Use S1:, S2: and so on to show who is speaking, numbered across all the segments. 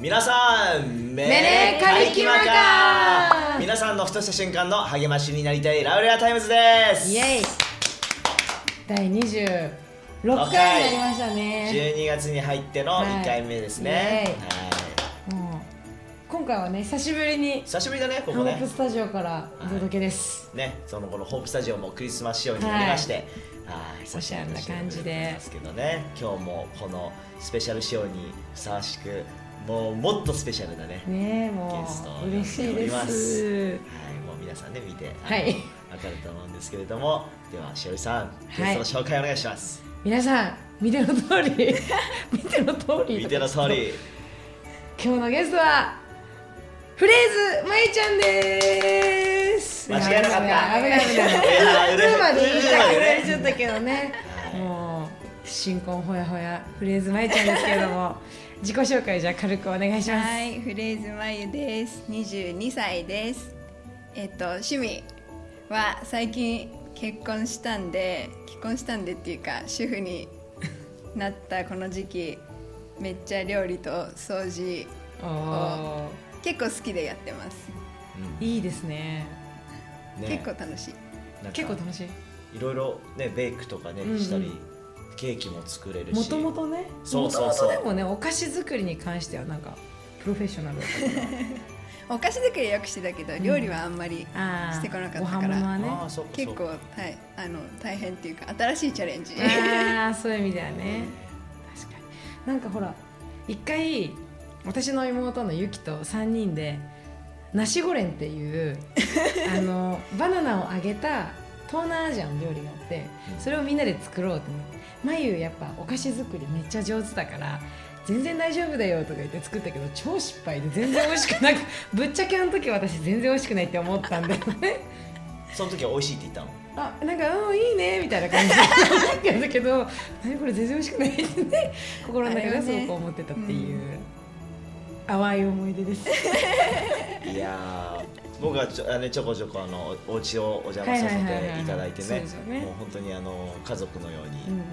S1: 皆さん
S2: Mele Kalikimaka。
S1: 皆さんのふとした瞬間の励ましになりたいラウレアタイムズです。
S2: イエイ。第26回になりましたね。
S1: 12月に入っての1回目ですね、
S2: はい
S1: はい。
S2: もう今回はね久しぶりに
S1: 久しぶりだねこのね。
S2: ホープスタジオからお届けです、
S1: ねそのこのホープスタジオもクリスマス仕様になりまして、はい。
S2: おしゃれな感じで
S1: ますけどね。今日もこのスペシャル仕様にふさわしくもうもっとスペシャルだね
S2: ねえもう嬉しいで
S1: す。
S2: す
S1: はい、もう皆さんね見て、
S2: はい。
S1: わかると思うんですけれどもではしおりさんゲストの紹介お願いします、
S2: 皆さん見ての通り 見ての通り
S1: 見ての通り。
S2: 今日のゲストはフレーズまゆちゃんです。
S1: 間違えなかった。
S2: 危ない危ない危ない。
S1: いやー
S2: うるまで言いたくな
S1: うるまでね
S2: っちゃったけどね
S1: はい
S2: もう新婚ほやほやフレーズまゆちゃんですけれども自己紹介じゃあ軽くお願いします
S3: はい、フレーズまゆです。22歳です。えっと趣味は最近結婚したんで、結婚したんでっていうか主婦になったこの時期、めっちゃ料理と掃除
S2: お
S3: 結構好きでやってます。
S2: ーいいですね
S1: ね
S3: 結構楽しい。
S2: 結構楽しい
S1: いろいろねベイクとかね
S2: うんうん
S1: したり、ケーキも作れるし。
S2: もともとね。
S1: そうそうそう。
S2: もともとでもねお菓子作りに関してはなんかプロフェッショナルだったから。
S3: お菓子作りはよくしてたけど、料理はあんまりしてこなかった
S2: ご
S3: から。
S1: うかそうか。
S3: 結構はいあの大変っていうか新しいチャレンジ。
S2: ああ そういう意味ではね。確かに。なんかほら一回私の妹のゆきと3人でナシゴレンっていう あのバナナを揚げた東南アジアの料理があって
S1: うん。
S2: それをみんなで作ろうと思って「まゆやっぱお菓子作りめっちゃ上手だから全然大丈夫だよ」とか言って作ったけど超失敗で全然美味しくなく ぶっちゃけあの時私全然美味しくないって思ったんだよね。
S1: その時は美味しいって言ったの？
S2: あなんかうんいいねみたいな感じで思ってたけど 何これ全然美味しくないってね心の中で
S3: はね。
S2: そうこう思ってたっていう、淡い思い出です。
S1: いやー僕はちょあのちょこちょこあのお家をお邪魔させていただいてね。もう本当にあの家族のように、
S2: うんうん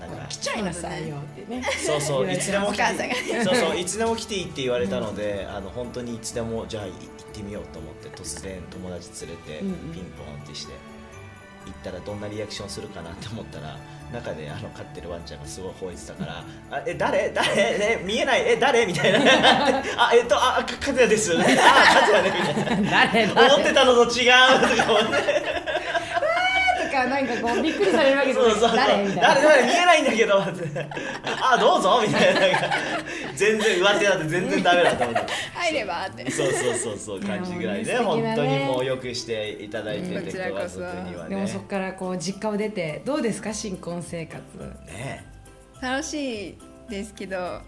S1: ななんか
S2: うん。来ちゃいなさいよってね。
S1: そうそういつでも来てそうそういつでも来ていいって言われたので、あの本当にいつでもじゃあい行ってみようと思って突然友達連れてピンポンってして行ったらどんなリアクションするかなって思ったら中であの飼ってるワンちゃんがすごい吠えてたから「あえ誰？誰？え見えない？え誰?」みたいな「あえっとあかかつやですよね。あかつやね」みたいな。思ってたのと違うとか思って。
S2: とかなんかこうびっくりされるわけじゃない。
S1: そうそうそう。
S2: 誰みたいな。
S1: 誰誰見えないんだけどってあどうぞみたいな。なんか全然上手だって全然ダメだと思って。
S3: 入ればって。
S1: そうそうそうそう感じぐらいね。
S2: いやもうね。
S1: 本当にもうよくしていただいてて
S3: こちらこそ。
S1: ね。
S2: でもそこからこう実家を出てどうですか新婚生活。
S1: ね。
S3: 楽しいですけど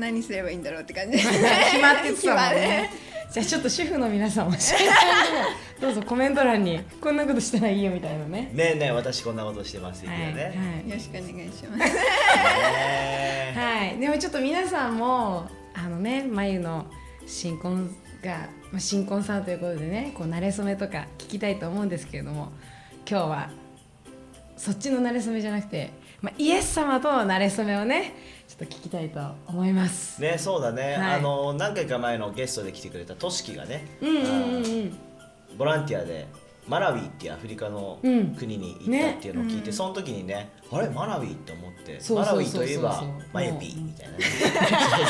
S3: 何すればいいんだろうって感じ。
S2: 決まってたもんね。
S3: ね
S2: じゃあちょっと主婦の皆さん教えてあげてどうぞコメント欄にこんなことしたらいいよみたいなね。
S1: ねえねえ私こんなことしてます
S2: はい
S1: ね、
S3: よろしくお願いします。
S1: ね
S2: はい、でもちょっと皆さんもあのねまゆの新婚が、まあ、新婚さんということでねこう慣れ初めとか聞きたいと思うんですけれども今日はそっちの慣れ初めじゃなくて、まあ、イエス様との慣れ初めをねと聞きたいと思います。
S1: ねそうだね、
S2: はい。
S1: あの何回か前のゲストで来てくれたとしきがね、
S2: うんうんうんう
S1: あ
S2: ん
S1: ーボランティアでマラウィっていうアフリカの
S2: うん。
S1: 国に行ったっていうのを聞いて、
S3: ね
S1: その時にねあれマラウィって思って
S2: そう
S1: マラウ
S2: そうそう。そう
S1: ィといえば
S2: そう
S1: マユピーみたいなね。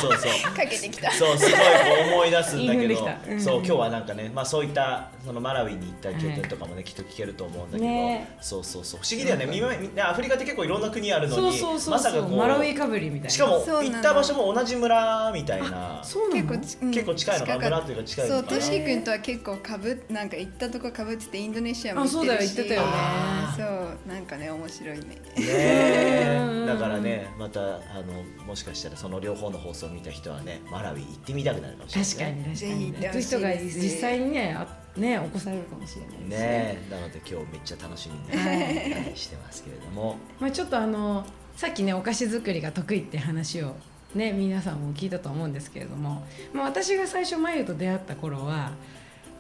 S1: そうそうそう。
S3: かけてきた。
S1: そうすごいこう思い出すんだけど
S2: うん。
S1: そう今日はなんかね、まあ、そういったそのマラウィに行った経験とかもね、きっと聞けると思うんだけど、
S2: ね。
S1: そうそうそう。不思議だよね。みアフリカって結構いろんな国あるのに
S2: そうそうそうそう。
S1: まさかこう
S2: マラウィかぶりみたいな。
S1: しかも行った場所も同じ村みたいな。
S2: そう
S3: 結構ち、うん
S1: 結構近いのか村というか近い
S3: そう
S1: のかな。
S3: としきくんとは結構かぶなんか行ったとこかぶっててインドネシアも行ってるし。
S2: あそうだよ言ってたよね
S3: そうなんかね面白いね。
S1: ねだからねまたあのもしかしたらその両方の放送を見た人はねマラウィ行ってみたくなるかもしれない、
S2: 確かに確かに
S3: 行ってほしい
S2: そういう人が実際にねあね起こされるかもしれないです
S1: ね。え。なので今日めっちゃ楽しみに、ね
S2: はい
S1: してますけれども。
S2: まあ、ちょっとあのさっきねお菓子作りが得意って話をね皆さんも聞いたと思うんですけれども、まあ、私が最初まゆと出会った頃は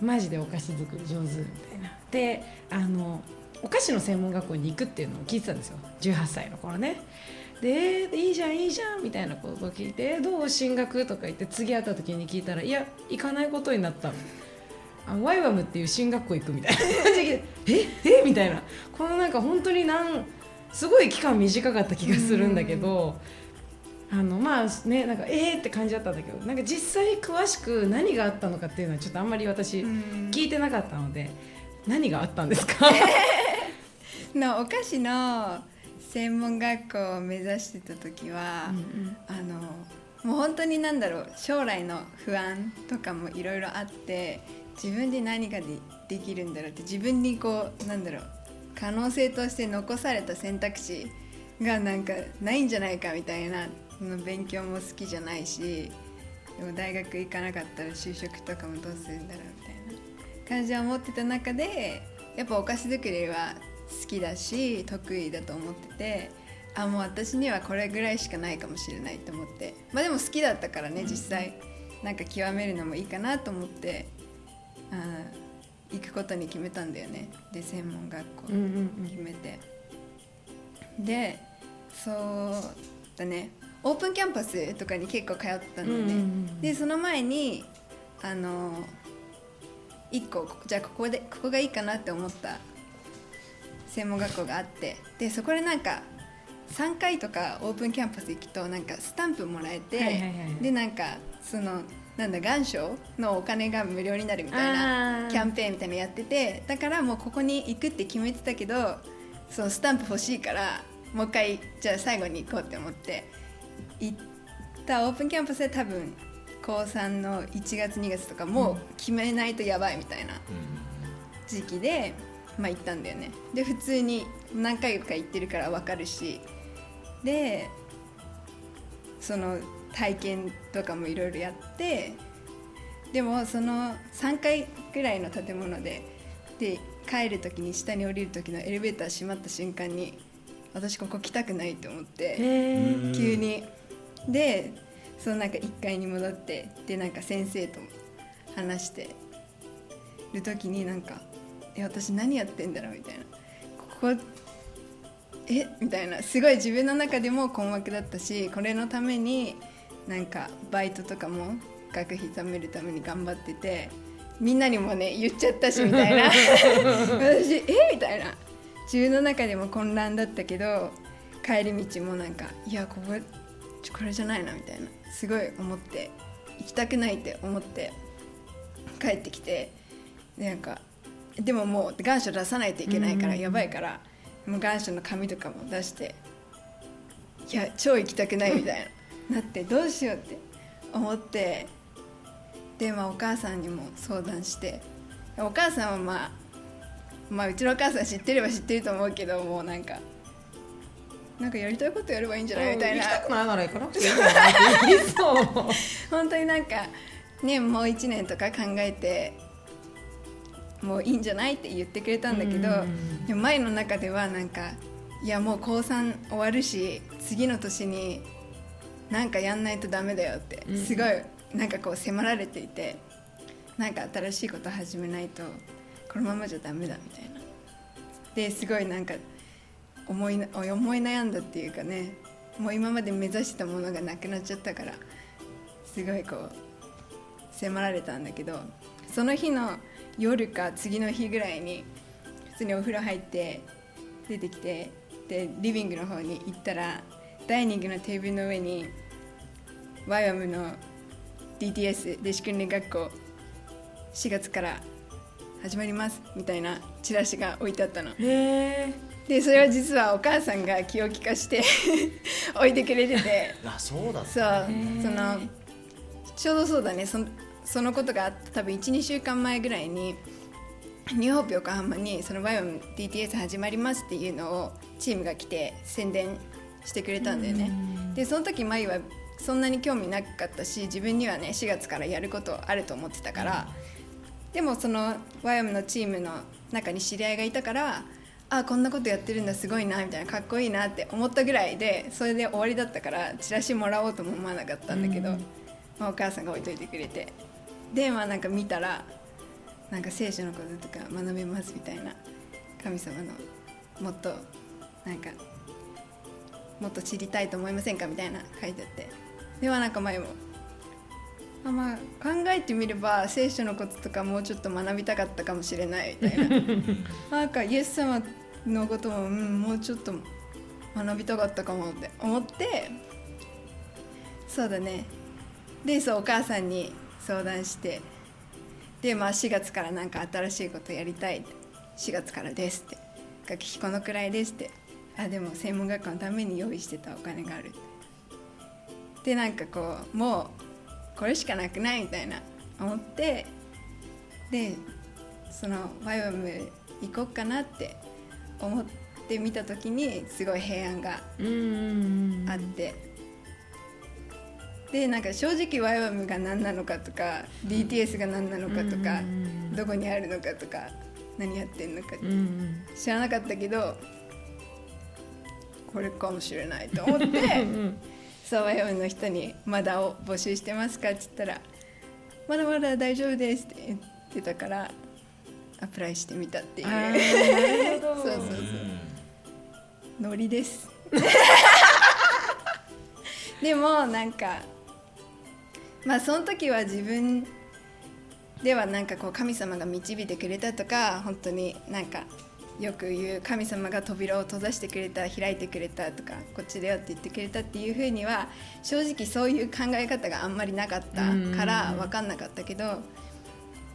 S2: マジでお菓子作り上手みたいな。であのお菓子の専門学校に行くっていうのを聞いてたんですよ。18歳の頃ね。でえーいいじゃんいいじゃんみたいなことを聞いてえどう進学とか言って次会った時に聞いたらいや行かないことになったあワイワムっていう進学校行くみたいな感じで。え？え？みたいな。このなんか本当になんすごい期間短かった気がするんだけど、あのまあねなんかえー？って感じだったんだけどなんか実際詳しく何があったのかっていうのはちょっとあんまり私聞いてなかったので、何があったんですか？
S3: のお菓子の専門学校を目指してた時は、あのもう本当に何だろう将来の不安とかもいろいろあって自分で何がでできるんだろうって自分にこうなんだろう可能性として残された選択肢がなんかないんじゃないかみたいなその勉強も好きじゃないしでも大学行かなかったら就職とかもどうするんだろうみたいな感じは思ってた中でやっぱお菓子作りは好きだし得意だと思っててあもう私にはこれぐらいしかないかもしれないと思って。まあでも好きだったからね実際なんか極めるのもいいかなと思ってあ行くことに決めたんだよね。で専門学校決めて、でそうだね。オープンキャンパスとかに結構通ってたんだよね、
S2: うんうんうん。
S3: でその前にあの1個じゃあここでここがいいかなって思った専門学校があってでそこでなんか3回とかオープンキャンパス行くとなんかスタンプもらえて、
S2: はいはいはい
S3: でなんかそのなんだ願書のお金が無料になるみたいなキャンペーンみたいなのやっててだからもうここに行くって決めてたけどそのスタンプ欲しいからもう一回じゃあ最後に行こうって思って行ったオープンキャンパスで多分高3の1月2月とかもう決めないとやばいみたいな時期で、まあ、行ったんだよね。で普通に何回か行ってるから分かるし。でその体験とかもいろいろやってでもその3階ぐらいの建物でで帰る時に下に降りる時のエレベーター閉まった瞬間に私ここ来たくないと思って。急に。でそのなんか1階に戻ってでなんか先生とも話してる時になんか「え私何やってんだろう?」みたいな「ここえみたいな。すごい自分の中でも困惑だったしこれのためになんかバイトとかも学費貯めるために頑張っててみんなにもね言っちゃったしみたいな。私えみたいな。自分の中でも混乱だったけど帰り道もなんかいやここちょこれじゃないなみたいなすごい思って行きたくないって思って帰ってきてでなんかでももう願書出さないといけないから
S2: うん。
S3: やばいからもう願書の紙とかも出していや超行きたくないみたいななってどうしようって思ってでまあお母さんにも相談してお母さんはまあまあうちのお母さん知ってれば知ってると思うけどもうなんかなんかやりたいことやればいいんじゃない？みたいな。
S2: 行きたくないなら行かなくていいんじゃない
S3: 本当になんかねもう1年とか考えてもういいんじゃないって言ってくれたんだけど
S2: うん。
S3: でも前の中ではなんかいやもう高3終わるし次の年になんかやんないとダメだよって
S2: うん。
S3: すごいなんかこう迫られていてなんか新しいこと始めないとこのままじゃダメだみたいな。ですごいなんか思い思い悩んだっていうかねもう今まで目指したものがなくなっちゃったからすごいこう迫られたんだけどその日の夜か次の日ぐらいに普通にお風呂入って出てきてでリビングの方に行ったらダイニングのテーブルの上にワイワムの DTS 弟子訓練学校4月から始まりますみたいなチラシが置いてあったの。
S2: へえ
S3: でそれは実はお母さんが気を利かして 置いてくれてて。
S1: あそうだっ
S3: そう
S1: た
S3: そのちょうどそうだね。そのそのことがあった多分12週間前ぐらいにニューホープ横浜にそのバイオム DTS 始まりますっていうのをチームが来て宣伝してくれたんだよね。でその時マイはそんなに興味なかったし自分にはね4月からやることあると思ってたから、でもそのワイオムのチームの中に知り合いがいたからあこんなことやってるんだすごいなみたいなかっこいいなって思ったぐらいでそれで終わりだったからチラシもらおうとも思わなかったんだけど、
S2: うん。
S3: まあ、お母さんが置いといてくれて。でまあなんか見たらなんか聖書のこととか学べますみたいな神様のもっとなんかもっと知りたいと思いませんかみたいな書いてあって。ではなんか前もあまあ考えてみれば聖書のこととかもうちょっと学びたかったかもしれないみたいな。なんかイエス様のことも、うん、もうちょっと学びたかったかもって思ってそうだね。でそうお母さんに相談してでまあ4月からなんか新しいことやりたい4月からですって学費このくらいですって。あでも専門学校のために用意してたお金がある。でなんかこうもうこれしかなくないみたいな思ってでそのワイワム行こうかなって思ってみた時にすごい平安があって。でなんか正直ワイワムが何なのかとか DTS が何なのかとかどこにあるのかとか何やってんのか知らなかったけどこれかもしれないと思って そうワイワムの人に「まだを募集してますか?」って言ったら「まだまだ大丈夫です」って言ってたからアプライしてみたっていう。そうそうそう。ノリです。でもなんかまあその時は自分ではなんかこう神様が導いてくれたとか本当になんかよく言う神様が扉を閉ざしてくれた開いてくれたとかこっちだよって言ってくれたっていうふうには正直そういう考え方があんまりなかったから分かんなかったけど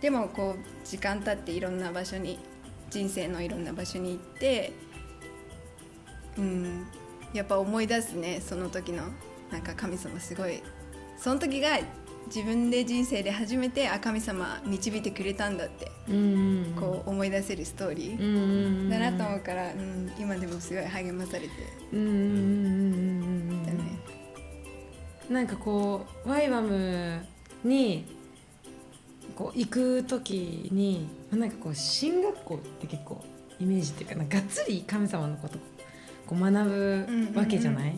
S3: でもこう時間経っていろんな場所に人生のいろんな場所に行ってうんやっぱ思い出すねその時のなんか神様すごいその時が自分で人生で初めてあ神様導いてくれたんだって、こう思い出せるストーリー。だなと思うから、うん、今でもすごい励まされて。
S2: なんかこうワイワムにこう行く時になんかこう進学校って結構イメージっていうかながっつり神様のことこう学ぶわけじゃない？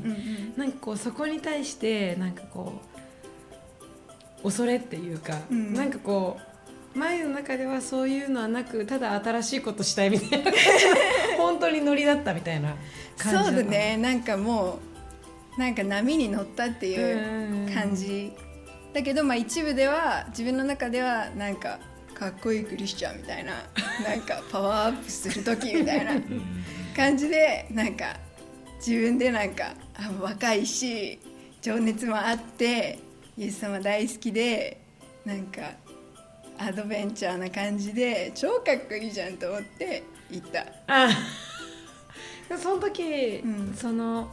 S2: なんかこうそこに対してなんかこう恐れっていうか、うん、なんかこう前の中ではそういうのはなくただ新しいことしたいみたいな 本当にノリだったみたいな
S3: 感じそうだね。なんかもうなんか波に乗ったっていう感じだけどまあ一部では自分の中ではなんかかっこいいクリスチャンみたいな なんかパワーアップする時みたいな感じでなんか自分でなんかあ若いし情熱もあってイエス様大好きでなんかアドベンチャーな感じで超かっこいいじゃんと思って行った。あ
S2: その時、うん、その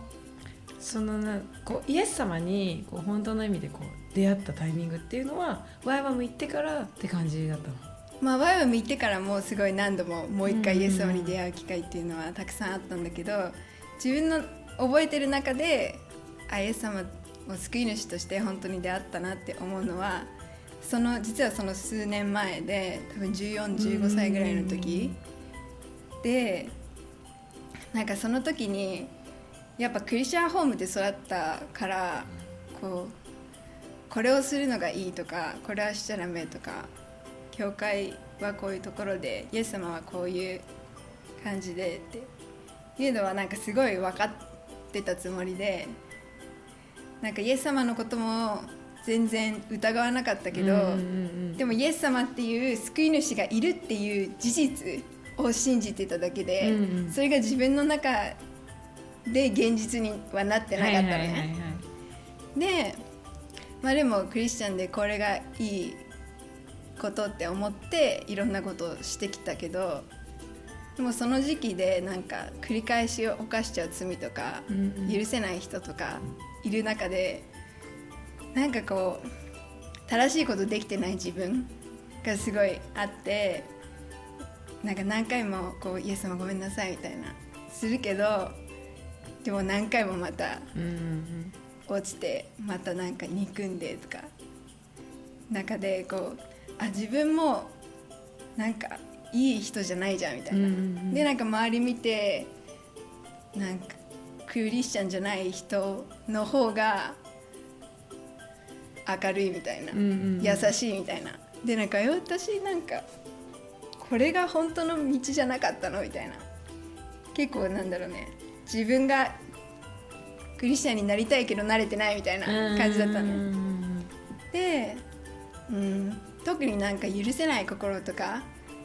S2: そのなこうイエス様にこう本当の意味でこう出会ったタイミングっていうのはワイワム行ってからって感じだったの？
S3: まあ、ワイワム行ってからもすごい何度ももう一回イエス様に出会う機会っていうのはたくさんあったんだけど自分の覚えてる中であイエス様を救い主として本当に出会ったなって思うのはその実はその数年前で多分1415歳ぐらいの時でなんかその時にやっぱクリスチャンホームで育ったからこうこれをするのがいいとかこれはしちゃダメとか教会はこういうところでイエス様はこういう感じでっていうのはなんかすごい分かってたつもりでなんかイエス様のことも全然疑わなかったけど、でもイエス様っていう救い主がいるっていう事実を信じてただけで、うんうん、それが自分の中で現実にはなってなかったのね。でまあでもクリスチャンでこれがいいことって思っていろんなことをしてきたけどでもその時期でなんか繰り返し犯しちゃう罪とか許せない人とかいる中でなんかこう正しいことできてない自分がすごいあってなんか何回もこうイエス様ごめんなさいみたいなするけどでも何回もまた落ちてまたなんか憎んでとか。中でこうあ自分もなんかいい人じゃないじゃんみたいな、うんうんうん、でなんか周り見てなんかクリスチャンじゃない人の方が明るいみたいな、うんうんうん、優しいみたいな。でなんか私なんかこれが本当の道じゃなかったのみたいな。結構なんだろうね。自分がクリスチャンになりたいけど慣れてないみたいな感じだったので、うん、特になんか許せない心とか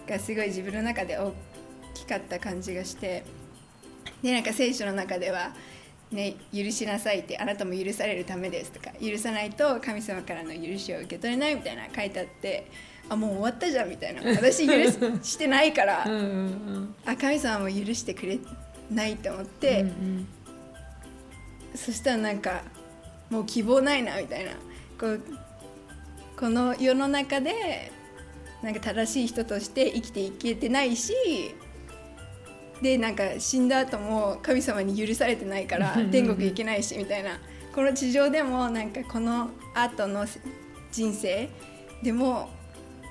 S3: がすごい自分の中で大きかった感じがしてでなんか聖書の中では、ね、許しなさいってあなたも許されるためですとか許さないと神様からの許しを受け取れないみたいな書いてあってあもう終わったじゃんみたいな。私許ししてないから
S2: うんうん
S3: あ神様も許してくれないと思っ
S2: うん
S3: て、
S2: うん
S3: そしたらなんかもう希望ないなみたいな。こうこの世の中でなんか正しい人として生きていけてないしでなんか死んだ後も神様に許されてないから天国行けないしみたいな。この地上でもなんかこの後の人生でも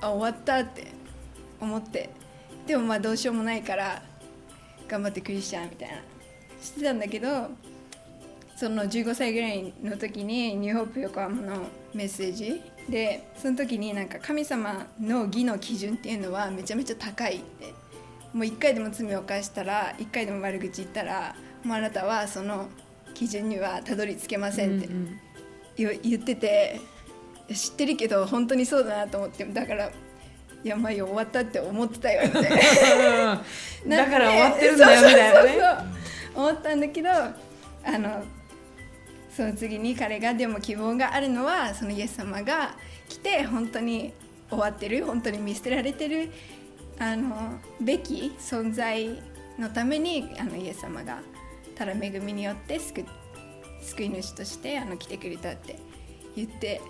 S3: あ終わったって思って。でもまあどうしようもないから頑張ってクリスチャンみたいな。してたんだけどその15歳ぐらいの時にニューホープ横浜のメッセージ。でその時になんか神様の義の基準っていうのはめちゃめちゃ高いって。もう1回でも罪を犯したら1回でも悪口言ったらもうあなたはその基準にはたどり着けませんって
S2: うん
S3: 言言ってて知ってるけど本当にそうだなと思ってだからいやまあ終わったって思ってたよみたいな。
S2: う んだから終わってるんだよ みたいなね。
S3: 思ったんだけどあのその次に彼がでも希望があるのはそのイエス様が来て本当に終わってる本当に見捨てられてる。あのべき存在のためにあのイエス様がただ恵みによって救救い主としてあの来てくれたって言って。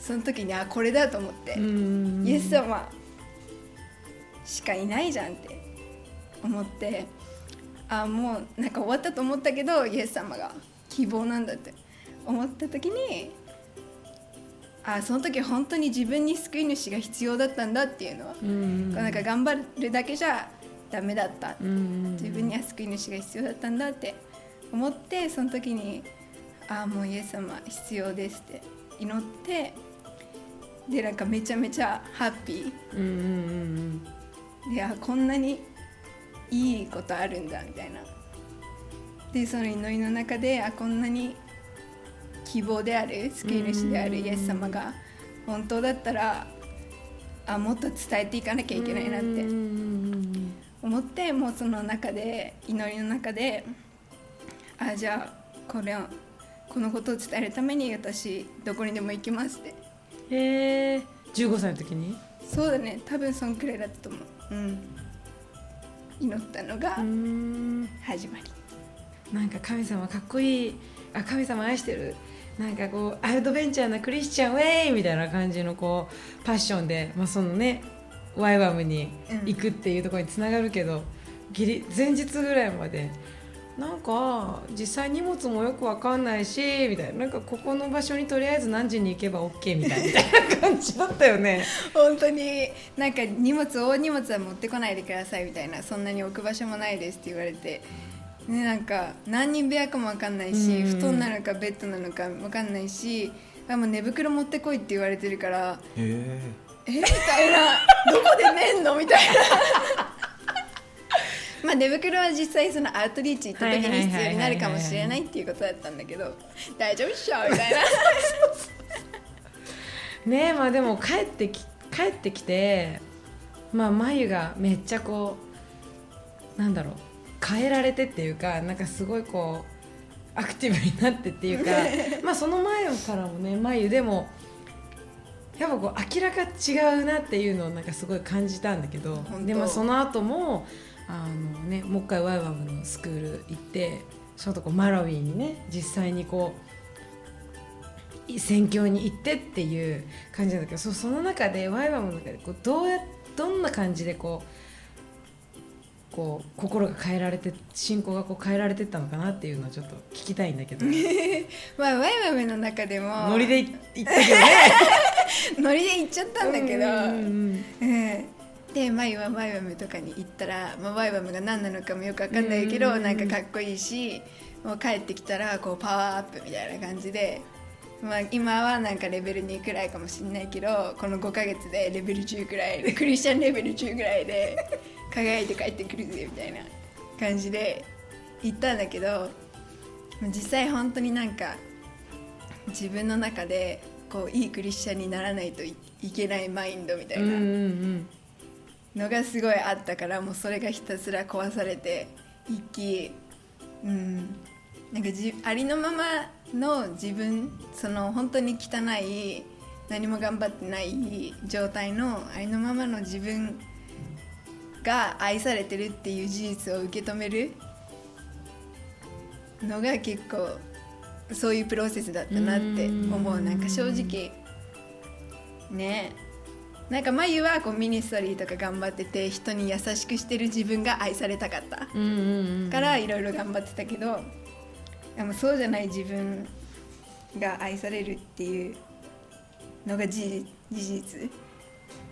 S3: その時にあこれだと思って。
S2: うん。
S3: イエス様しかいないじゃんって思って。あもうなんか終わったと思ったけどイエス様が希望なんだって思った時にあその時本当に自分に救い主が必要だったんだっていうのは、
S2: うん
S3: なんか頑張るだけじゃダメだった。
S2: うん
S3: 自分には救い主が必要だったんだって思ってその時にああもうイエス様必要ですって祈ってでなんかめちゃめちゃハッピ
S2: うんうん
S3: ーであこんなにいいことあるんだみたいな。でその祈りの中であこんなに希望である救い主であるイエス様が本当だったらあもっと伝えていかなきゃいけないなって。思ってもうその中で祈りの中であじゃあこれをこのことを伝えるために私どこにでも行きますって。
S2: へえ。15歳の時に？
S3: そうだね。多分そんくらいだったと思う。うん。祈ったのが
S2: うん。
S3: 始まり。
S2: なんか神様かっこいい。あ神様愛してるなんかこうアドベンチャーなクリスチャンウェイみたいな感じのこうパッションで、まあ、そのねワイワムに行くっていうところにつながるけど、ギリ前日ぐらいまでなんか実際荷物もよくわかんないしみたいななんかここの場所にとりあえず何時に行けば OK みたいなみたいな感じだったよね。
S3: 本当になんか荷物大荷物は持ってこないでくださいみたいなそんなに置く場所もないですって言われて、ね、なんか何人部屋かも分かんないし、
S2: うん。
S3: 布団なのかベッドなのか分かんないしあもう寝袋持ってこいって言われてるから
S1: へえ。
S3: えみたいな。どこで寝んのみたいな。まあ寝袋は実際そのアウトリーチ行った時に必要になるかもしれないっていうことだったんだけど大丈夫っしょみたいな。
S2: ねえまあでも帰ってき帰ってきてまあ眉がめっちゃこうなんだろう変えられてっていうかなんかすごいこうアクティブになってっていうか まあその前からもね眉でもやっぱこう明らか違うなっていうのをなんかすごい感じたんだけどでまあその後もあのねもう一回ワイワムのスクール行ってちょっとこうマラウィにね実際にこう宣教に行ってっていう感じなんだけどそその中でワイワムの中でこうどうやどんな感じでこうこう心が変えられて信仰がこう変えられてったのかなっていうのをちょっと聞きたいんだけど。
S3: まあワイワムの中でも。
S2: ノリで行ったけどね。
S3: ノリで行っちゃったんだけど、
S2: うんうん
S3: うんでマイはワイワムとかに行ったら、まあ、ワイワムが何なのかもよく分かんないけど、
S2: うん
S3: なんかかっこいいしもう帰ってきたらこうパワーアップみたいな感じで、まあ、今はなんかレベル2くらいかもしれないけどこの5ヶ月でレベル10くらいでクリスチャンレベル10くらいで輝いて帰ってくるぜみたいな感じで行ったんだけど実際本当になんか自分の中でこういいクリスチャンにならないといいけないマインドみたいなんのがすごいあったからもうそれがひたすら壊されていき、うん、なんかじありのままの自分その本当に汚い何も頑張ってない状態のありのままの自分が愛されてるっていう事実を受け止めるのが結構そういうプロセスだったなって思う。なんか正直ね。なんか眉はこうミニストリーとか頑張ってて人に優しくしてる自分が愛されたかった。からいろいろ頑張ってたけどでもそうじゃない自分が愛されるっていうのが事実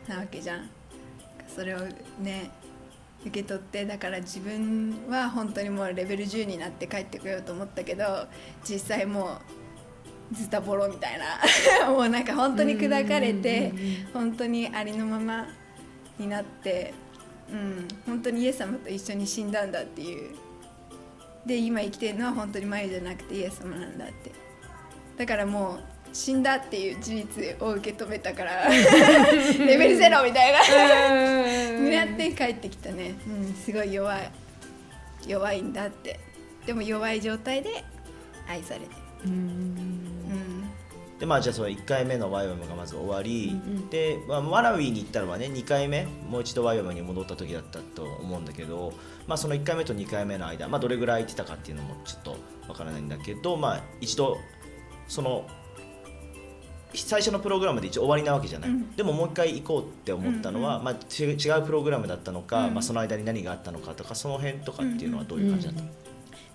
S3: なわけじゃん。それをね受け取ってだから自分は本当にもうレベル10になって帰ってこようと思ったけど実際もうズタボロみたいな。もうなんか本当に砕かれて本当にありのままになって、うん、本当にイエス様と一緒に死んだんだっていう。で今生きてるのは本当に眉じゃなくてイエス様なんだって。だからもう死んだっていう事実を受け止めたから レベルゼロみたいな。になって帰ってきたね、うん、すごい弱い。弱いんだって。でも弱い状態で愛されて。
S2: うん。
S3: うん。
S1: でまあじゃあその1回目のワイワムがまず終わり、
S2: うんうん。
S1: で、まあ、マラウィに行ったのはね2回目もう一度ワイワムに戻った時だったと思うんだけど、まあ、その1回目と2回目の間、まあ、どれぐらい空いてたかっていうのもちょっとわからないんだけど、まあ、一度その最初のプログラムで一応終わりなわけじゃない、
S3: うん。
S1: でももう一回行こうって思ったのは、まあ、ち違うプログラムだったのか、
S3: うん
S1: まあ、その間に何があったのかとかその辺とかっていうのはどういう感じだったの、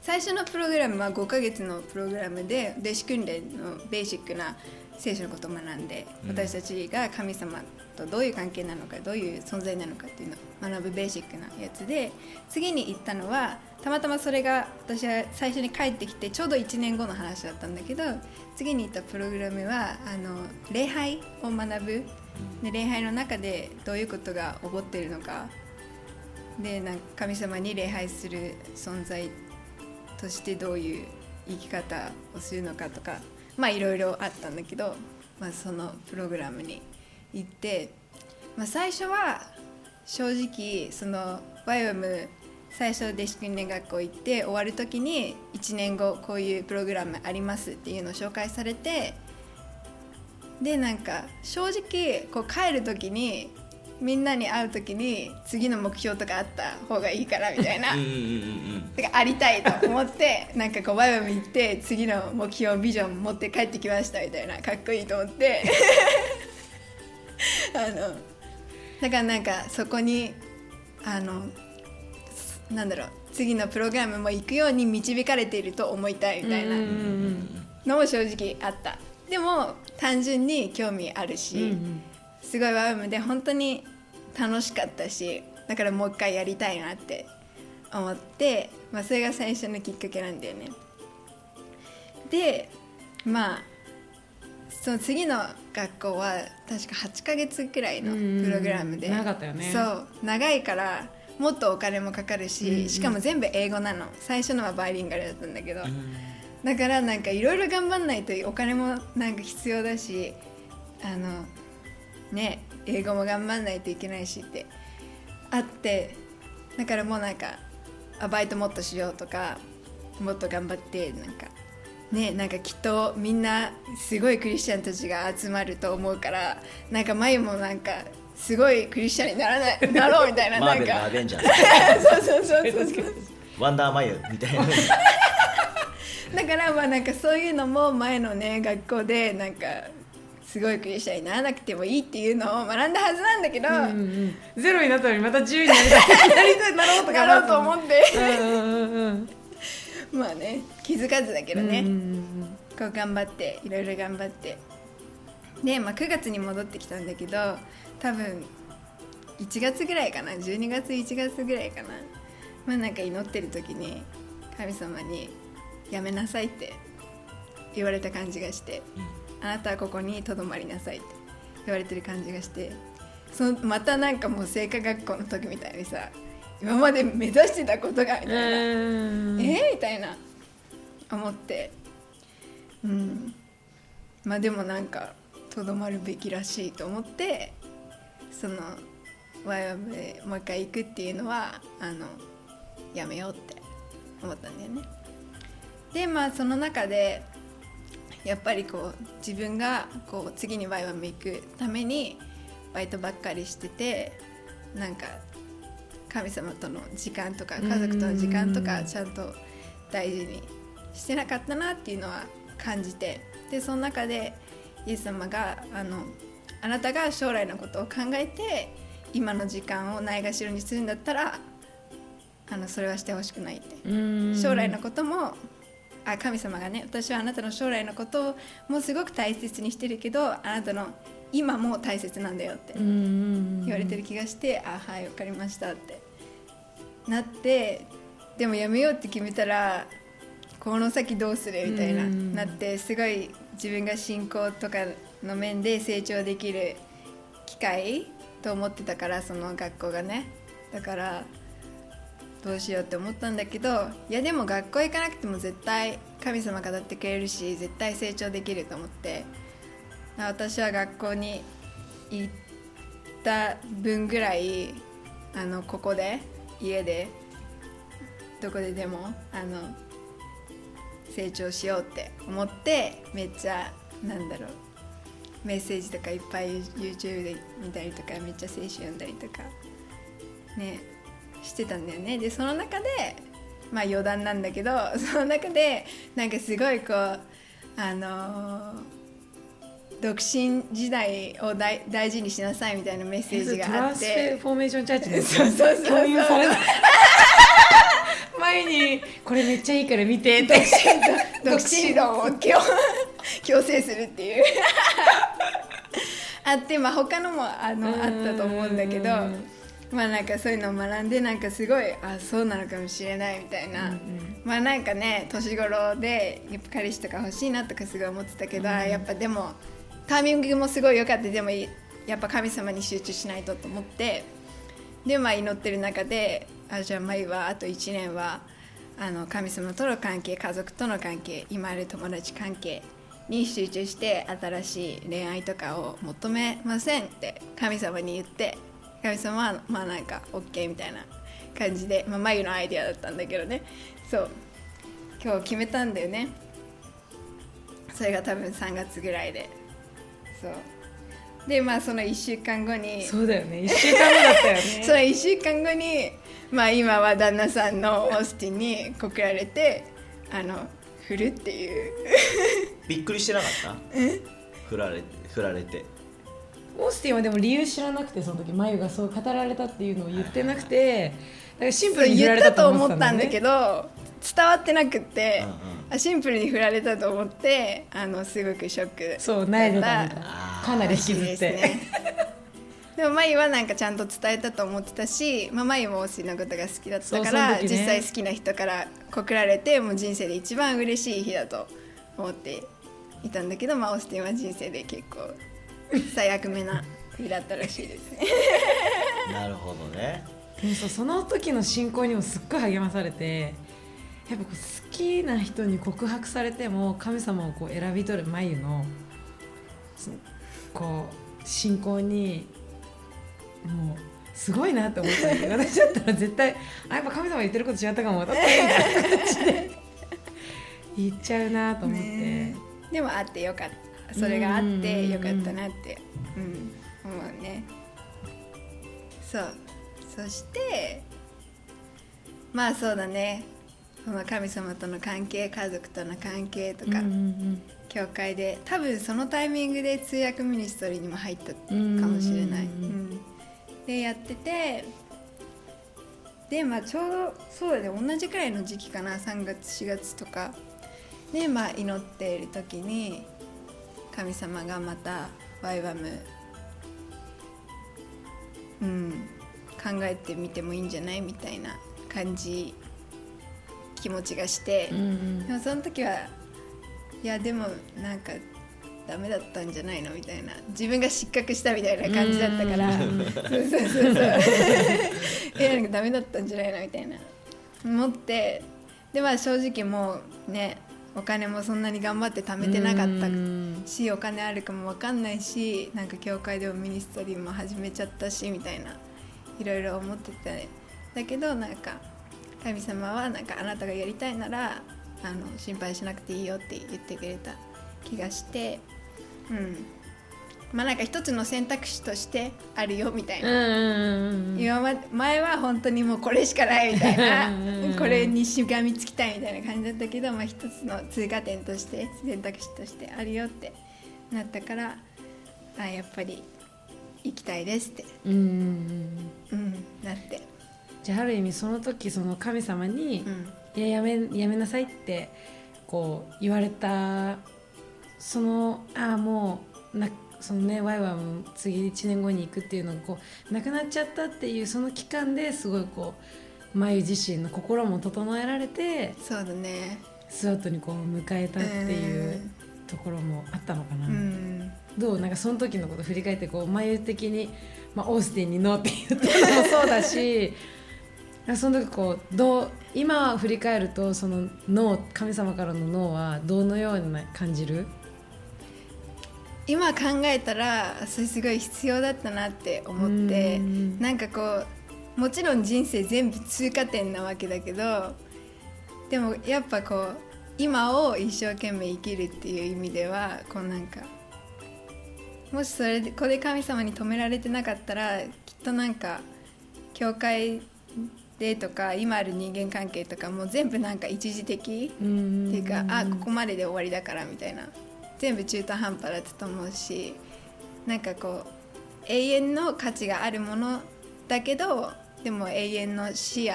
S3: 最初のプログラムは5ヶ月のプログラムで弟子訓練のベーシックな聖書のことを学んで、
S1: うん。
S3: 私たちが神様とどういう関係なのかどういう存在なのかっていうのを学ぶベーシックなやつで次に行ったのはたまたまそれが私は最初に帰ってきてちょうど1年後の話だったんだけど次に行ったプログラムはあの礼拝を学ぶ。で礼拝の中でどういうことが起こっているのか。でなんか神様に礼拝する存在としてどういう生き方をするのかとかまあいろいろあったんだけど、まあ、そのプログラムに行って、まあ、最初は正直そのワイワム最初弟子訓練学校行って終わる時に1年後こういうプログラムありますっていうのを紹介されてでなんか正直こう帰る時にみんなに会う時に次の目標とかあった方がいいからみたいな。
S1: うん
S3: かありたいと思ってなんかこうワイワイ行って次の目標ビジョン持って帰ってきましたみたいな。かっこいいと思って あのだからなんかそこにあのなんだろう次のプログラムも行くように導かれていると思いたいみたいなのも正直あった。でも単純に興味あるし、すごいワウムで本当に楽しかったしだからもう一回やりたいなって思って、まあ、それが最初のきっかけなんだよね。でまあその次の学校は確か8ヶ月くらいのプログラムで。
S2: うん長かったよね。
S3: そう長いからもっとお金もかかるし、
S2: うんうん。
S3: しかも全部英語なの。最初のはバイリンガルだったんだけど、
S1: うん。
S3: だからなんかいろいろ頑張んないとお金もなんか必要だしあのね英語も頑張んないといけないしってあってだからもうなんかあバイトもっとしようとかもっと頑張ってなんかねなんかきっとみんなすごいクリスチャンたちが集まると思うからなんか眉もなんかすごいクリスチャンにならない なろうみたいな
S1: マーベルの
S3: なんか。
S1: アベンジャーズ。
S3: そうそうそうそうそう
S1: ワンダーマユみたいな。
S3: だからまあなんかそういうのも前のね学校でなんかすごいクリスチャンにならなくてもいいっていうのを学んだはずなんだけど、
S2: うんうんゼロになったのにまた10になりたい。なりたいなろうとか
S3: なろうと思って。
S2: うんうんうんうん
S3: まあね気づかずだけどね、こう頑張っていろいろ頑張って。で、まあ、9月に戻ってきたんだけど多分1月ぐらいかな。12月1月ぐらいかな。まあなんか祈ってる時に神様に「やめなさい」って言われた感じがしてあなたはここにとどまりなさいって言われてる感じがしてそのまたなんかもう聖火学校の時みたいにさ今まで目指してたことがみたいな、
S2: うん。
S3: えーみたいな。思って。うん。まあでもなんかとどまるべきらしいと思ってそのワイワムでもう一回行くっていうのはあのやめようって思ったんだよね。でまあその中でやっぱりこう自分がこう次にワイワム行くためにバイトばっかりしててなんか神様との時間とか家族との時間とかちゃんと大事にしてなかったなっていうのは感じてでその中でイエス様があのあなたが将来のことを考えて今の時間をないがしろにするんだったらあのそれはしてほしくないって。将来のこともあ神様がね私はあなたの将来のことをもうすごく大切にしてるけどあなたの今も大切なんだよって言われてる気がしてあはい分かりましたってなってでもやめようって決めたらこの先どうするみたいななってすごい自分が信仰とかの面で成長できる機会と思ってたからその学校がね。だからどうしようって思ったんだけどいやでも学校行かなくても絶対神様が語ってくれるし絶対成長できると思って私は学校に行った分ぐらいあのここで家でどこででもあの成長しようって思ってめっちゃなんだろうメッセージとかいっぱい YouTube で見たりとかめっちゃ聖書読んだりとかねしてたんだよね。でその中でまあ余談なんだけどその中でなんかすごいこうあのー独身時代を大大事にしなさいみたいなメッセージがあって。
S2: フォーメーションチャーチで
S3: そうそうそう
S2: 共有された前にこれめっちゃいいから見てって
S3: 独身論を強強制するっていう。あってまあ他のもあのあったと思うんだけどまあなんかそういうのを学んでなんかすごいあそうなのかもしれないみたいな、うんうん、まあなんかね年頃でやっぱ彼氏とか欲しいなとかすごい思ってたけど、うん、やっぱでもタイミングもすごい良かった。でもやっぱ神様に集中しないとと思って。でまあ祈ってる中であじゃあ舞はあと1年はあの神様との関係家族との関係今ある友達関係に集中して新しい恋愛とかを求めませんって神様に言って。神様はまあなんか OK みたいな感じで、まあ、眉のアイデアだったんだけどね。そう。今日決めたんだよね。それが多分3月ぐらいで。そう。でまあその1週間後に。
S2: そうだよね。1週間後だったよね。
S3: その1週間後にまあ今は旦那さんのオースティンに告られてあの振るっていう。
S1: びっくりしてなかった？振られ振られて。
S2: オースティンはでも理由知らなくてその時眉がそう語られたっていうのを言ってなくてだからシンプルに振られたと思ったんだ
S3: けど伝わってなくて、うんうん、シンプルに振られたと思ってあのすごくショック
S2: そうなえるた。かなり引きずって、ね、
S3: でも舞はなんかちゃんと伝えたと思ってたし、まあ、舞もオーのことが好きだったから、ね、実際好きな人から告られてもう人生で一番嬉しい日だと思っていたんだけど、まあ、オースティンは人生で結構最悪めな日だったらしいですね。
S1: なるほどね。
S2: そその時の進行にもすっごい励まされてやっぱ好きな人に告白されても神様をこう選び取る眉のこう信仰にもうすごいなって思ったんだけど 私だったら絶対あやっぱ神様言ってること違ったかも私で言っちゃうなと思って、ね、
S3: でもあってよかった。それがあってよかったなって、うん、思うね。そう。そしてまあそうだねその神様との関係家族との関係とか、うんうんうん。教会で多分そのタイミングで通訳ミニストリーにも入ったかもしれない。うん、でやっててでまあちょうどそうだね同じくらいの時期かな3月4月とか。でまあ祈っている時に神様がまたワイワムうん考えてみてもいいんじゃない？みたいな感じ気持ちがして、うんうん、でもその時はいやでもなんかダメだったんじゃないのみたいな自分が失格したみたいな感じだったから。そうそうそうそう。えなんかダメだったんじゃないのみたいな。思ってでまあ正直もうねお金もそんなに頑張って貯めてなかった
S2: うん。
S3: しお金あるかも分かんないしなんか教会でもミニストリーも始めちゃったしみたいないろいろ思ってて。だけどなんか神様はなんかあなたがやりたいならあの心配しなくていいよって言ってくれた気がしてうん。まあなんか一つの選択肢としてあるよみたい
S2: うん
S3: な、今ま前は本当にもうこれしかないみたいな これにしがみつきたいみたいな感じだったけど、まあ、一つの通過点として選択肢としてあるよってなったからあやっぱり行きたいですって、
S2: うんうんうん。
S3: うん、なって、
S2: じゃあある意味その時その神様に
S3: うん「
S2: いややめやめなさい」ってこう言われたそのああもうなそのねワイワイも次1年後に行くっていうのがこうなくなっちゃったっていうその期間ですごいこう眉自身の心も整えられて
S3: そうだね
S2: スワットにこう迎えたっていうところもあったのかな、
S3: うん
S2: どうなんかその時のこと振り返ってこう眉的に、まあ、オースティンに「ノー」って言ったのもそうだしその時こうどう今振り返るとその「ノー」神様からの「ノー」はどのように感じる？
S3: 今考えたらそれすごい必要だったなって思って
S2: うん。
S3: なんかこうもちろん人生全部通過点なわけだけどでもやっぱこう今を一生懸命生きるっていう意味ではこうなんかもしそれでこれで神様に止められてなかったらきっとなんか教会でとか今ある人間関係とかもう全部なんか一時的
S2: ってい
S3: うかあここまでで終わりだからみたいな。全部中途半端だったと思うしなんかこう永遠の価値があるものだけどでも永遠の視野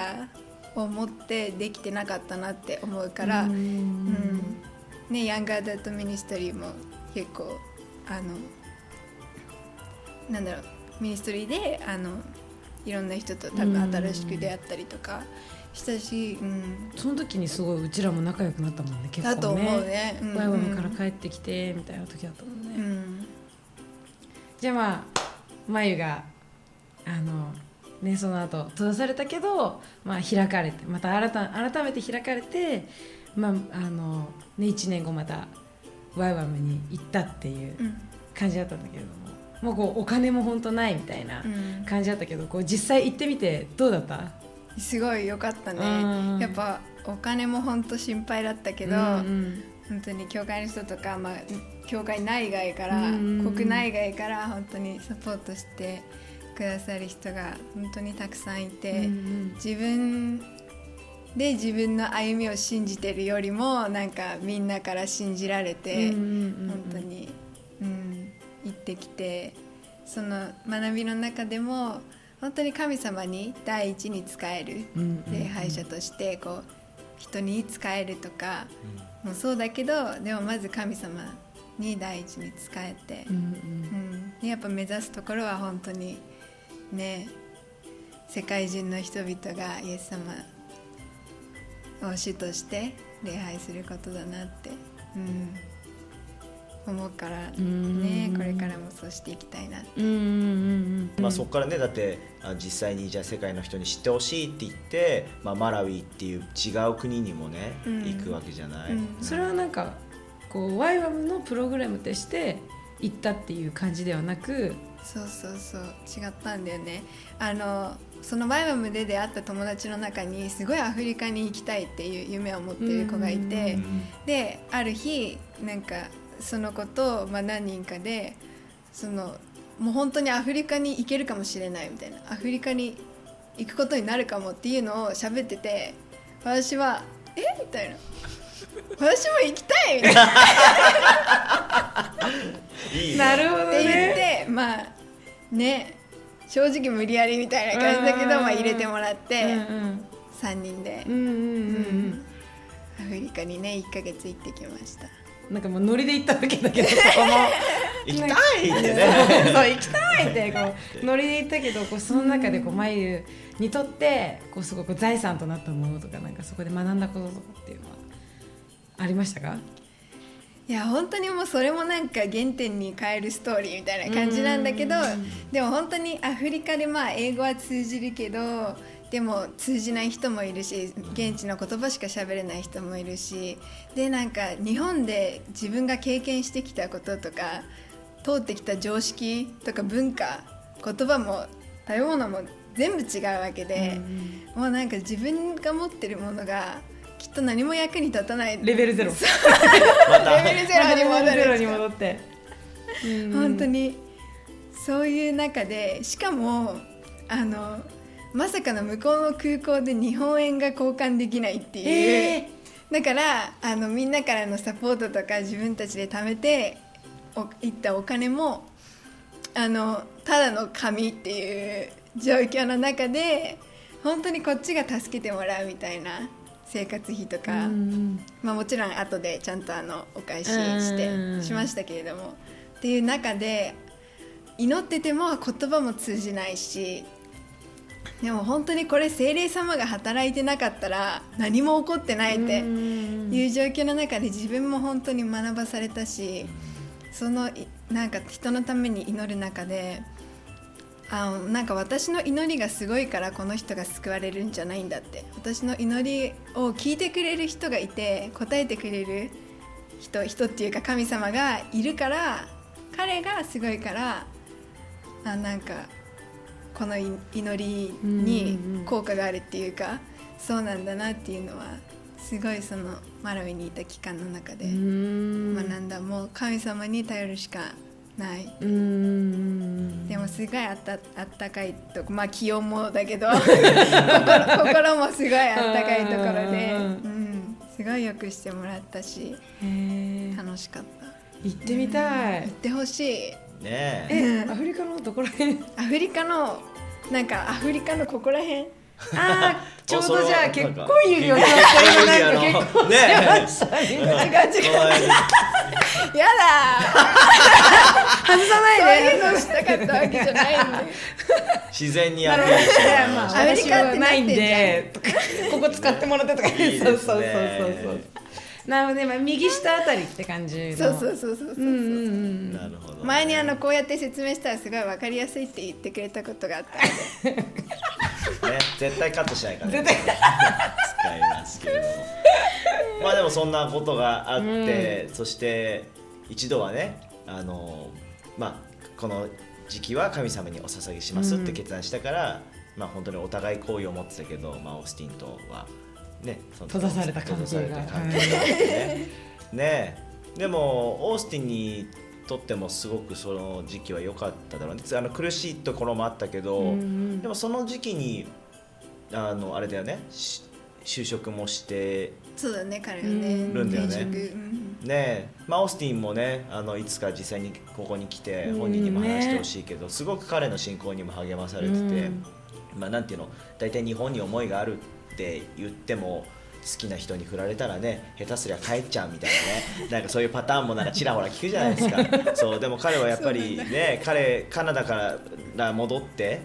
S3: を持ってできてなかったなって思うから、
S2: う
S3: うんん。ね、ヤングアダルトミニストリーも結構あのなんだろうミニストリーであのいろんな人と多分新しく出会ったりとかしたし、うん、
S2: その時にすごいうちらも仲良くなったもんね結構ね
S3: だと思うね。うん。
S2: ワイワイから帰ってきてみたいな時だったもんね、
S3: うん。
S2: じゃあまあ眉があのねその後閉ざされたけど、まあ、開かれてまた改改めて開かれて、まああのね、1年後またワイワムに行ったっていう
S3: うん。
S2: 感じだったんだけれど。ももうこうお金も本当ないみたいな
S3: うん。
S2: 感じだったけどこう実際行ってみてどうだった？
S3: すごい良かった
S2: うん。
S3: ねやっぱお金も本当心配だったけど、
S2: うん
S3: 本当に教会の人とか、まあ、教会内外から、
S2: うん
S3: 国内外から本当にサポートしてくださる人が本当にたくさんいて、
S2: うんうん。
S3: 自分で自分の歩みを信じてるよりもなんかみんなから信じられて、
S2: うんうんうん。
S3: 本当に、ってきてその学びの中でも本当に神様に第一に仕える礼拝者としてこう人に仕えるとかもそうだけどでもまず神様に第一に仕えて
S2: う、ん。
S3: うん。でやっぱ目指すところは本当にね世界中の人々がイエス様を主として礼拝することだなって、うん、思うから
S2: うん。
S3: ねこれからもそうしていきたいな
S1: まあ、そこからねだってあ実際にじゃあ世界の人に知ってほしいって言って、まあ、マラウイっていう違う国にもね、
S3: うん。
S1: 行くわけじゃない、
S3: うん。
S2: それはなんかこうワイワムのプログラムとして行ったっていう感じではなく
S3: そうそうそう違ったんだよね。あのそのバイバムで出会った友達の中にすごいアフリカに行きたいっていう夢を持ってる子がいて
S2: うん。
S3: である日なんかその子と、まあ、何人かでそのもう本当にアフリカに行けるかもしれないみたいなアフリカに行くことになるかもっていうのを喋ってて私は「え？みたいな「私も行きたい!」みたいな。
S1: いいね
S2: なるほど
S3: って言っ
S2: ね。
S3: てまあね正直無理やりみたいな感じだけ
S2: うん
S3: ど、まあ、入れてもらって、
S2: うん
S3: 3人で
S2: うんうんうんうん
S3: アフリカにね1ヶ月行ってきました
S2: うん。なんかもうノリで行ったわけだけどそ こも
S1: 行きたいってね
S2: そう行きたいってこう ノリで行ったけどこうその中でこう眉にとってこうすごく財産となったものとかなんかそこで学んだこととかっていうのはありましたか？
S3: いや本当にもうそれもなんか原点に変えるストーリーみたいな感じなんだけど
S2: うん
S3: でも本当にアフリカでまあ英語は通じるけどでも通じない人もいるし現地の言葉しか喋れない人もいるしでなんか日本で自分が経験してきたこととか通ってきた常識とか文化言葉も食べ物も全部違うわけで、もうなんか自分が持ってるものがきっと何も役に立たない。
S2: レベルゼロ。
S3: レベルゼロに戻る。
S2: レベルゼロに戻って。
S3: 本当に。そういう中でしかもあのまさかの向こうの空港で日本円が交換できないっていう、
S2: え
S3: だからあのみんなからのサポートとか自分たちで貯めておいったお金もあのただの紙っていう状況の中で本当にこっちが助けてもらうみたいな生活費とか、
S2: うん。
S3: まあ、もちろん後でちゃんとあのお返しし
S2: うん
S3: てしましたけれどもっていう中で祈ってても言葉も通じないしでも本当にこれ精霊様が働いてなかったら何も起こってないって
S2: うん
S3: いう状況の中で自分も本当に学ばされたしそのいなんか人のために祈る中であなんか私の祈りがすごいからこの人が救われるんじゃないんだって。私の祈りを聞いてくれる人がいて答えてくれる人人っていうか神様がいるから彼がすごいからあなんかこのい祈りに効果があるっていうかそうなんだなっていうのはすごいそのマラウイにいた期間の中で
S2: うん。
S3: 学んだ。もう神様に頼るしかない。
S2: うん
S3: でもすごいあったあったかいとこまあ気温もだけど心心もすごいあったかいところで、
S2: うん
S3: うん、すごいよくしてもらったし楽しかった。
S2: 行ってみたい。
S3: 行ってほしい
S1: ね。え
S2: え
S3: うん
S2: アフリカのどこら辺？
S3: アフリカのなんかアフリカのここら辺？
S2: ああちょうどじゃあ結婚指を使ってなんか結婚してまし
S3: 違う違うやだ。
S2: 外さない
S3: そう
S2: で
S3: いうのしたかったわけじゃないんで。
S1: 自然にアピールしてもらいました
S3: アメリカってな
S2: いんでここ使ってもらってとか。そうそうそうそうそうなので、まあ、右下あたりって感じの。
S3: そうそうそうそうそう、
S2: う。んうんうん。
S1: なるほど
S3: 前にあのこうやって説明したらすごい分かりやすいって言ってくれたことがあったので。
S1: ね絶対カットしないからね。
S2: 絶対。
S1: 使いますけれど。もまあでもそんなことがあって、そして一度はねあのまあこの時期は神様にお捧げしますって決断したから、まあ本当にお互い好意を持ってたけど、まあ、オースティンとはね
S2: 閉ざされた関係が。
S1: 閉ざされた関係があってね。ねでもオースティンにとってもすごくその時期は良かっただろうね。あの苦しいところもあったけど、
S2: うんうん。
S1: でもその時期にあのあれだよね。し就職もして
S3: そうだね彼はね。
S2: うん。
S1: るんだよね。ねまあ、オースティンもねあのいつか実際にここに来て
S2: うん。
S1: 本人にも話してほしいけど、すごく彼の信仰にも励まされてて、
S2: うん。
S1: まあ、なんていうの。大体日本に思いがあるって言っても好きな人に振られたらね下手すりゃ帰っちゃうみたいなね。なんかそういうパターンもなんかちらほら聞くじゃないですか。そうでも彼はやっぱりね 彼カナダから戻って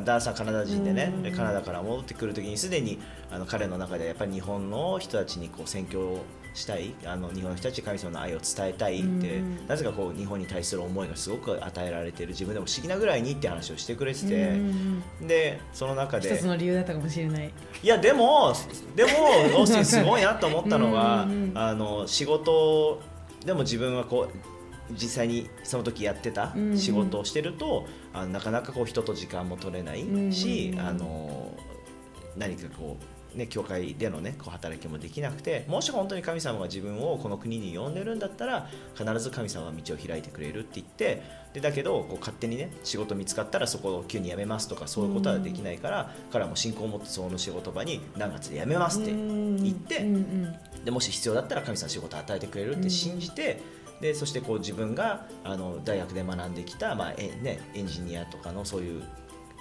S1: ダンサーカナダ人でね、
S2: うん。
S1: でカナダから戻ってくるときにすでにあの彼の中でやっぱり日本の人たちにこう宣教したいあの日本の人たちに神様の愛を伝えたいって、
S2: うん。
S1: なぜかこう日本に対する思いがすごく与えられている自分でも不思議なぐらいにって話をしてくれてて、
S2: うんうん
S1: でその中で
S2: 一つの理由だったかもしれない。
S1: いやでもでもオースティンすごいなと思ったのは
S2: うんうんうん。
S1: あの仕事でも自分はこう実際にその時やってた
S2: うんうん。
S1: 仕事をしてると、あのなかなかこう人と時間も取れないし、
S2: うん。うんうん
S1: あの何かこうね教会でのねこう働きもできなくてもし本当に神様が自分をこの国に呼んでるんだったら必ず神様は道を開いてくれるって言ってでだけどこう勝手にね仕事見つかったらそこを急に辞めますとかそういうことはできないから、彼はもう信仰を持ってその仕事場に何月で辞めますって言って、
S2: うん。うん。
S1: でもし必要だったら神様仕事を与えてくれるって信じて、でそしてこう自分があの大学で学んできた、まあえね、エンジニアとかのそういう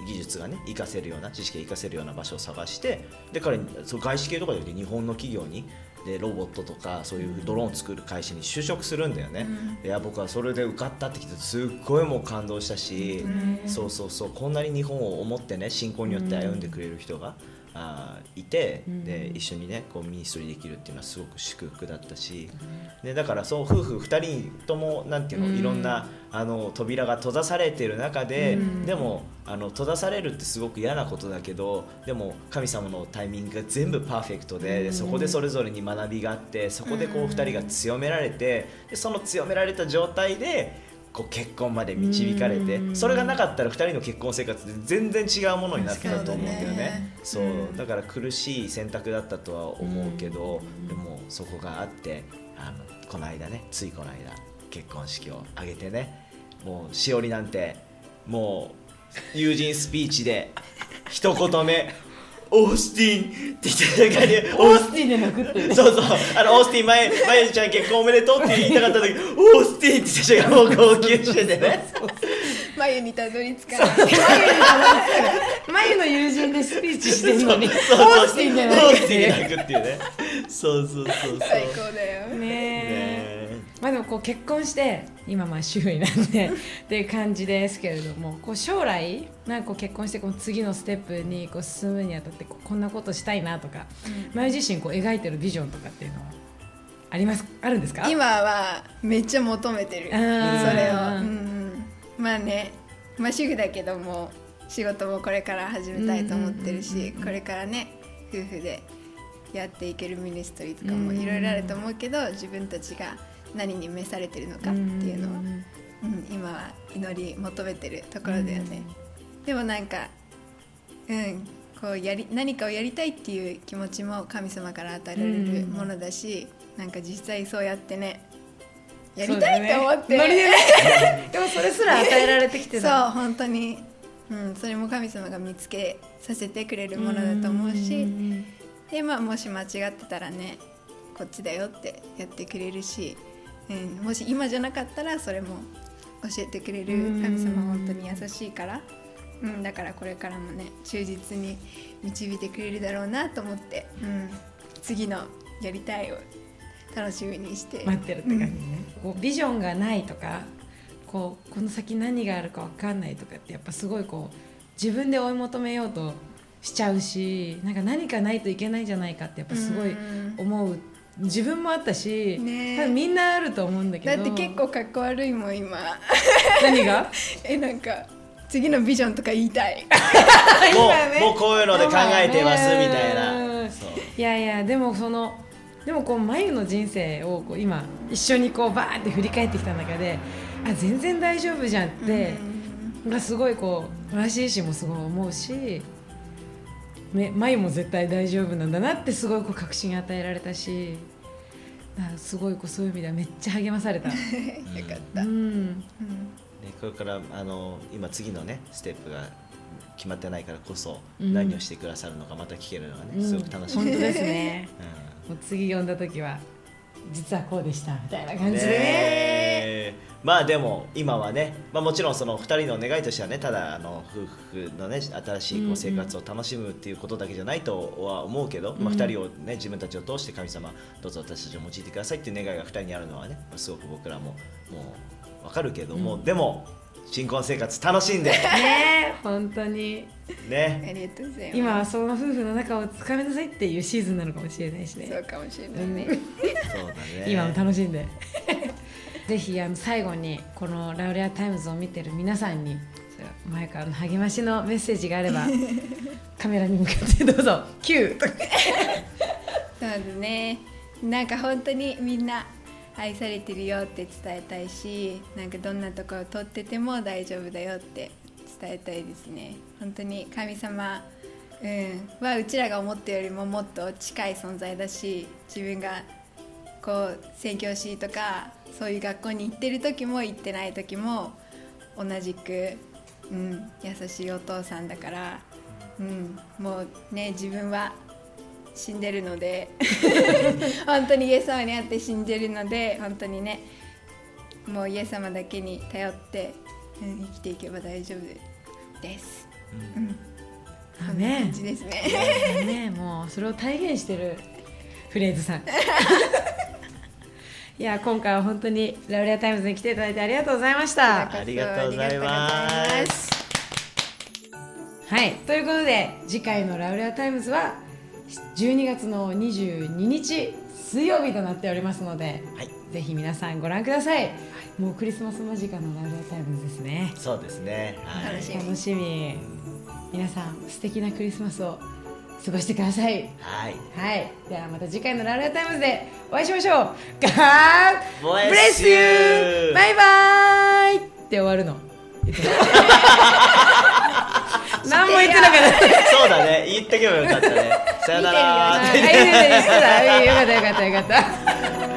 S1: 技術がね活かせるような知識が活かせるような場所を探してで彼そう外資系とかで日本の企業にでロボットとかそういうドローン作る会社に就職するんだよね、いや僕はそれで受かったって聞いてすっごいもう感動したし、そうそうそうこんなに日本を思ってね信仰によって歩んでくれる人があーいて、
S2: うん。
S1: で一緒にねこうミニストリーできるっていうのはすごく祝福だったし、でだからそう夫婦2人ともなんていうの、
S2: うん。
S1: いろんなあの扉が閉ざされてる中で、
S2: うん。
S1: でもあの閉ざされるってすごく嫌なことだけどでも神様のタイミングが全部パーフェクトで,そこでそれぞれに学びがあってそこでこう
S3: うん。
S1: 2人が強められてでその強められた状態でこう結婚まで導かれて
S2: うん。
S1: それがなかったら2人の結婚生活で全然違うものになってたと思うんだよ
S3: そうだ
S1: ね
S3: ね。
S1: そう。
S3: うん。
S1: だから苦しい選択だったとは思うけど
S2: うん。
S1: でもそこがあってあのこの間ねついこの間結婚式を挙げてねもうしおりなんてもう友人スピーチで一言目オースティンって言ってた中に
S2: オースティンで泣くっていうね
S1: そうそう。あのオースティン前 前ちゃん結婚おめでとうって言いたかった時オースティンって人がもう号泣しててね。
S3: 眉にたどり着かない。
S2: 眉の友人でスピーチしてるのに。オー
S1: そう。そう
S2: スティンで
S1: オー
S2: 泣くって。いう
S1: スティンで泣くっていうね。そうそうそうそう。
S3: 最高だよ。
S2: ね
S1: ね
S2: えまあでもこう結婚して今まあ主婦になって っていう感じですけれどもこう将来なんかこう結婚してこの次のステップにこう進むにあたってこうこんなことしたいなとか前自身こう描いてるビジョンとかっていうのはありますあるんですか？
S3: 今はめっちゃ求めてる。それを、うん。うん、まあねまあ主婦だけども仕事もこれから始めたいと思ってる
S2: うんうんうん
S3: し
S2: うん。
S3: これからね夫婦でやっていけるミニストリーとかも
S2: うん。
S3: いろいろあると思うけど自分たちが何に召されてるのかっていうのを、うん、今は祈り求めてるところだよね、でもなんかうんこうやり何かをやりたいっていう気持ちも神様から与えられるものだし、なんか実際そうやってねやりたいって。思って
S2: ね。でもそれすら与えられてきて
S3: そう
S2: た
S3: 本当に、うん、それも神様が見つけさせてくれるものだと思うしで、まあ、もし間違ってたらねこっちだよってやってくれるし、うん、もし今じゃなかったらそれも教えてくれる神様は本当に優しいから、うん、だからこれからもね忠実に導いてくれるだろうなと思って、うん、次のやりたいを楽しみにして。
S2: 待ってるって感じね、こうビジョンがないとかこうこの先何があるか分かんないとかってやっぱすごいこう自分で追い求めようとしちゃうしなんか何かないといけないんじゃないかってやっぱすごい
S3: うん。
S2: 思う自分もあったし、
S3: ね。え
S2: 多分みんなあると思うんだけど。
S3: だって結構かっこ悪いもん今。
S2: 何が？
S3: えなんか次のビジョンとか言いたい。
S1: も
S2: 今ね。
S1: うもうこういうので考えてますみたい
S2: う。ん
S1: な
S2: いやいやでもそのでもこう眉の人生をこう今一緒にこうバーって振り返ってきた中であ全然大丈夫じゃんって、がすごいこう私自身もすごい思うし、ね、眉も絶対大丈夫なんだなってすごいこう確信与えられたしすごいこうそういう意味ではめっちゃ励まされた。
S3: よかった、
S2: う
S3: うん。
S1: これからあの今次のねステップが決まってないからこそ、
S2: うん。
S1: 何をしてくださるのかまた聞けるのがね、
S2: うん。
S1: すごく楽しみ。
S2: 本当ですね。
S1: うん。
S2: もう次読んだ時は実はこうでしたみたいな感じで。ね
S1: まあでも今はね、まあ、もちろんその2人の願いとしてはねただあの夫婦のね新しい
S2: うんう
S1: こうん生活を楽しむっていうことだけじゃないとは思うけど、まあ、
S2: うん。
S1: 2人をね自分たちを通して神様どうぞ私たちを用いてくださいっていう願いが2人にあるのはねすごく僕らももう分かるけども、
S2: うん。
S1: でも新婚生活楽しんで。
S2: ね 本当に。
S1: ねあ
S3: りがとうございます。
S2: 今はその夫婦の中をつかみなさいっていうシーズンなのかもしれないしね。
S3: そうかもしれないね、
S1: そうだね。
S2: 今も楽しんで ぜひあの最後にこのラウレアタイムズを見てる皆さんに前からの励ましのメッセージがあれば カメラに向かってどうぞ。Q とか
S3: そうだね。なんか本当にみんな愛されてるよって伝えたいしなんかどんなところを撮ってても大丈夫だよって伝えたいですね。本当に神様、うん、はうちらが思ったよりももっと近い存在だし自分がこう宣教師とかそういう学校に行ってる時も行ってない時も同じく、うん、優しいお父さんだから、うん、もうね自分は死んでるので 本当にイエス様に会って死んでるので本当にねもうイエス様だけに頼って、うん、生きていけば大丈夫です。うん、こん。な感じですね。
S2: ねもうそれを体現してるフレーズさん いや今回は本当にラウレアタイムズに来ていただいてありがとうございました。
S1: ありがとうございます。
S2: はいということで次回の「ラウレアタイムズ」は12月の22日水曜日となっておりますので、
S1: はい。
S2: ぜひ皆さんご覧ください、もうクリスマス間近の「ラウレアタイムズ」ですね。
S1: そうですね。はい。
S3: 楽しみ
S2: 楽しみ。皆さん素敵なクリスマスを過ごしてください。
S1: はい。
S2: はい。ではまた次回の「ラウレアタイムズ」でお会いしましょう。God
S1: Bless you.
S2: バイバイって終わるの。何も言ってなかった。
S1: そうだね。言っとけばよかったね。さよなら。
S2: よかった、よかった、よかった。